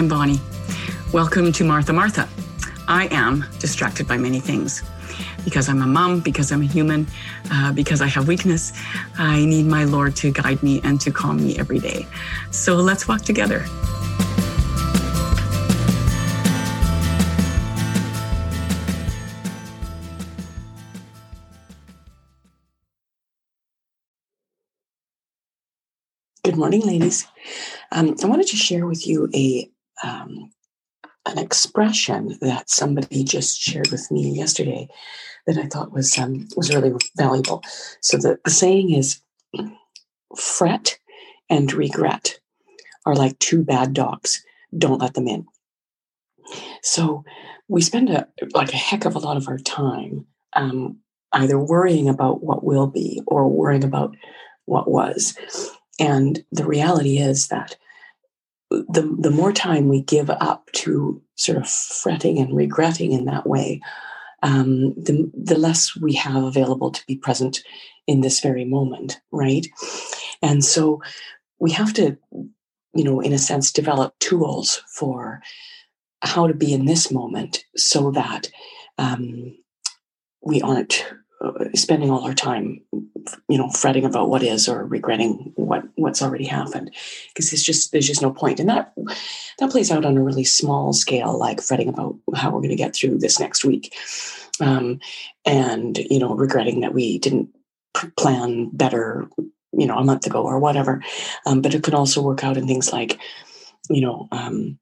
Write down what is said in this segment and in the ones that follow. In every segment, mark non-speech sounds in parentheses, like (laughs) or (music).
I'm Bonnie. Welcome to Martha Martha. I am distracted by many things. Because I'm a mom, because I'm a human, uh, because I have weakness, I need my Lord to guide me and to calm me every day. So let's walk together. Good morning, ladies. Um, I wanted to share with you a um, an expression that somebody just shared with me yesterday that I thought was um, was really valuable. So the, the saying is, "Fret and regret are like two bad dogs. Don't let them in." So we spend a like a heck of a lot of our time um, either worrying about what will be or worrying about what was. And the reality is that the, the more time we give up to sort of fretting and regretting in that way, um, the, the less we have available to be present in this very moment, right? And so we have to, you know, in a sense, develop tools for how to be in this moment so that um, we aren't spending all our time you know fretting about what is or regretting what what's already happened. Because it's just there's just no point. and that that plays out on a really small scale like fretting about how we're going to get through this next week. Um, and you know regretting that we didn't plan better you know a month ago or whatever. Um, but it could also work out in things like you know um,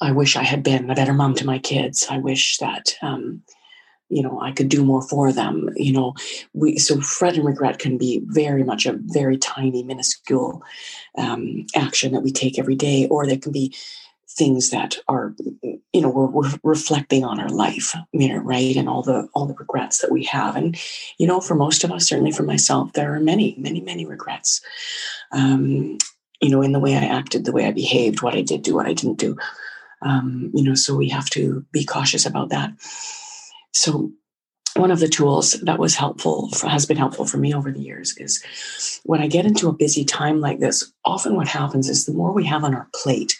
i wish i had been a better mom to my kids. I wish that um, you know i could do more for them you know we so fret and regret can be very much a very tiny minuscule um, action that we take every day or they can be things that are you know we're, we're reflecting on our life you know right and all the all the regrets that we have. And you know for most of us certainly for myself there are many many many regrets. Um, you know in the way i acted the way i behaved what i did do what i didn't do. Um, you know so we have to be cautious about that so one of the tools that was helpful for, has been helpful for me over the years is when I get into a busy time like this, often what happens is the more we have on our plate,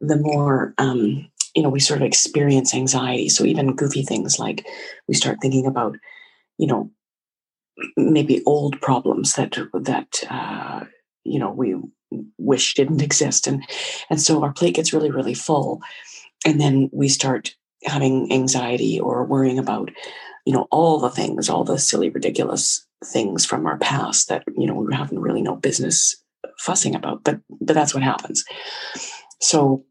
the more um, you know we sort of experience anxiety. So even goofy things like we start thinking about, you know, maybe old problems that that uh, you know we wish didn't (laughs) exist, and and so our plate gets really really full, and then we start having anxiety or worrying about you know all the things all the silly ridiculous things from our past that you know we haven't really no business fussing about but but that's what happens. So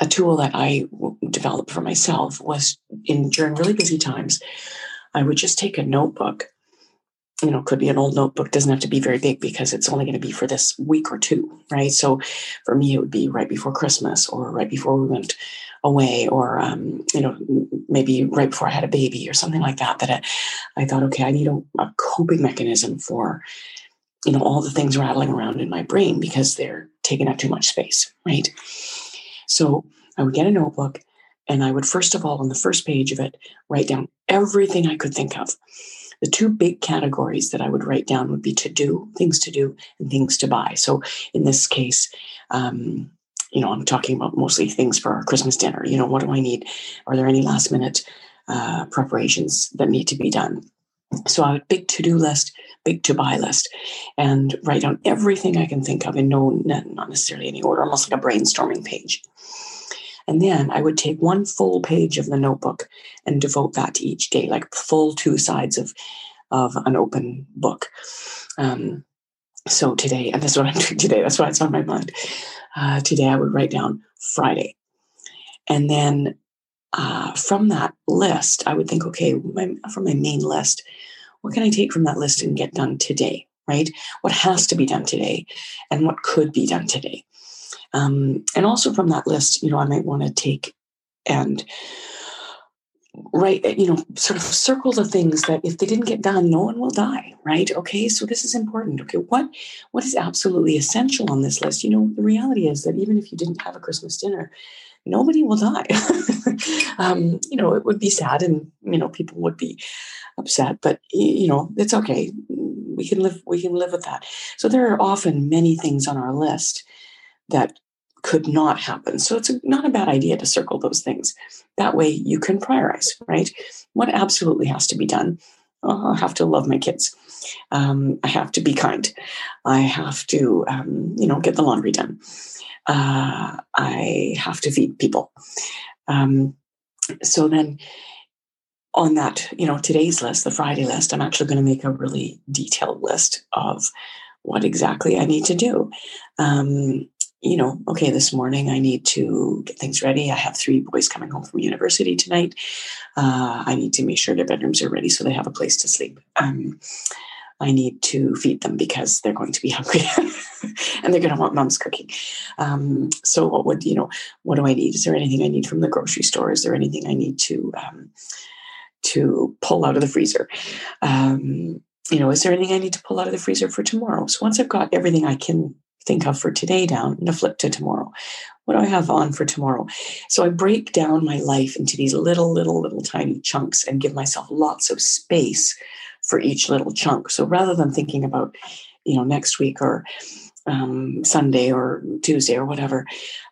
a tool that i developed for myself was in during really busy times i would just take a notebook you know could be an old notebook doesn't have to be very big because it's only going to be for this week or two right? So for me it would be right before christmas or right before we went away or um, you know maybe right before i had a baby or something like that that i, I thought okay i need a, a coping mechanism for you know all the things rattling around in my brain because they're taking up too much space right? So i would get a notebook and i would first of all on the first page of it write down everything i could think of the two big categories that I would write down would be to do, things to do, and things to buy. So in this case, um, you know, I'm talking about mostly things for our Christmas dinner. You know, what do I need? Are there any last minute uh, preparations that need to be done? So I would big to do list, big to buy list, and write down everything I can think of in no, not necessarily any order, almost like a brainstorming page. And then I would take one full page of the notebook and devote that to each day, like full two sides of, of an open book. Um, so today, and that's what I'm (laughs) doing today, that's why it's on my mind uh, today I would write down Friday. And then uh, from that list, I would think, okay, my, from my main list, what can I take from that list and get done today, right? What has to be done today and what could be done today? Um, and also from that list, you know, I might want to take and right you know sort of circle the things that if they didn't get done no one will die right? Okay so this is important. Okay what what is absolutely essential on this list? You know the reality is that even if you didn't have a christmas dinner nobody will die. (laughs) Um, you know it would be sad and you know people would be upset but you know it's okay. We can live we can live with that. So there are often many things on our list that could not happen. So it's not a bad idea to circle those things. That way you can prioritize, right? What absolutely has to be done? Oh, I have to love my kids. Um, I have to be kind. I have to, um, you know, get the laundry done. Uh, I have to feed people. Um, so then on that, you know, today's list, the Friday list, I'm actually going to make a really detailed list of what exactly I need to do. Um, you know, okay, this morning I need to get things ready. I have three boys coming home from university tonight. Uh, I need to make sure their bedrooms are ready so they have a place to sleep. Um, I need to feed them because they're going to be (laughs) hungry and they're going to want mom's cooking. Um, so, what would you know? What do I need? Is there anything I need from the grocery store? Is there anything I need to um, to pull out of the freezer? Um, you know, is there anything I need to pull out of the freezer for tomorrow? So once I've got everything I can think of for today down and a flip to tomorrow. What do I have on for tomorrow? So I break down my life into these little, little, little tiny chunks and give myself lots of space for each little chunk. So rather than thinking about, you know, next week or um, Sunday or Tuesday or whatever,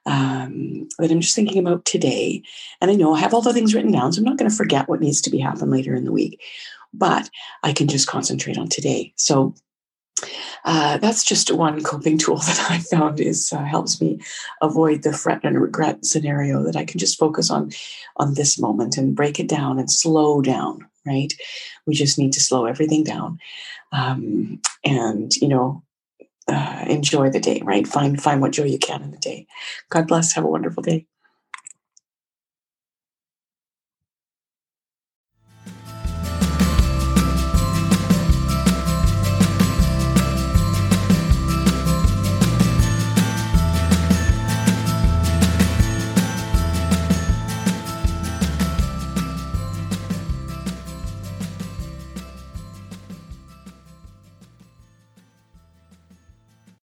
um, that I'm just thinking about today. And I know I have all the things written down, so I'm not going to forget what needs to be happen later in the week, but I can just concentrate on today. So uh, that's just one coping tool (laughs) that I found is uh, helps me avoid the fret and regret scenario. That I can just focus on on this moment and break it down and slow down. Right, we just need to slow everything down, um, and you know, uh, enjoy the day. Right, find find what joy you can in the day. God bless. Have a wonderful day.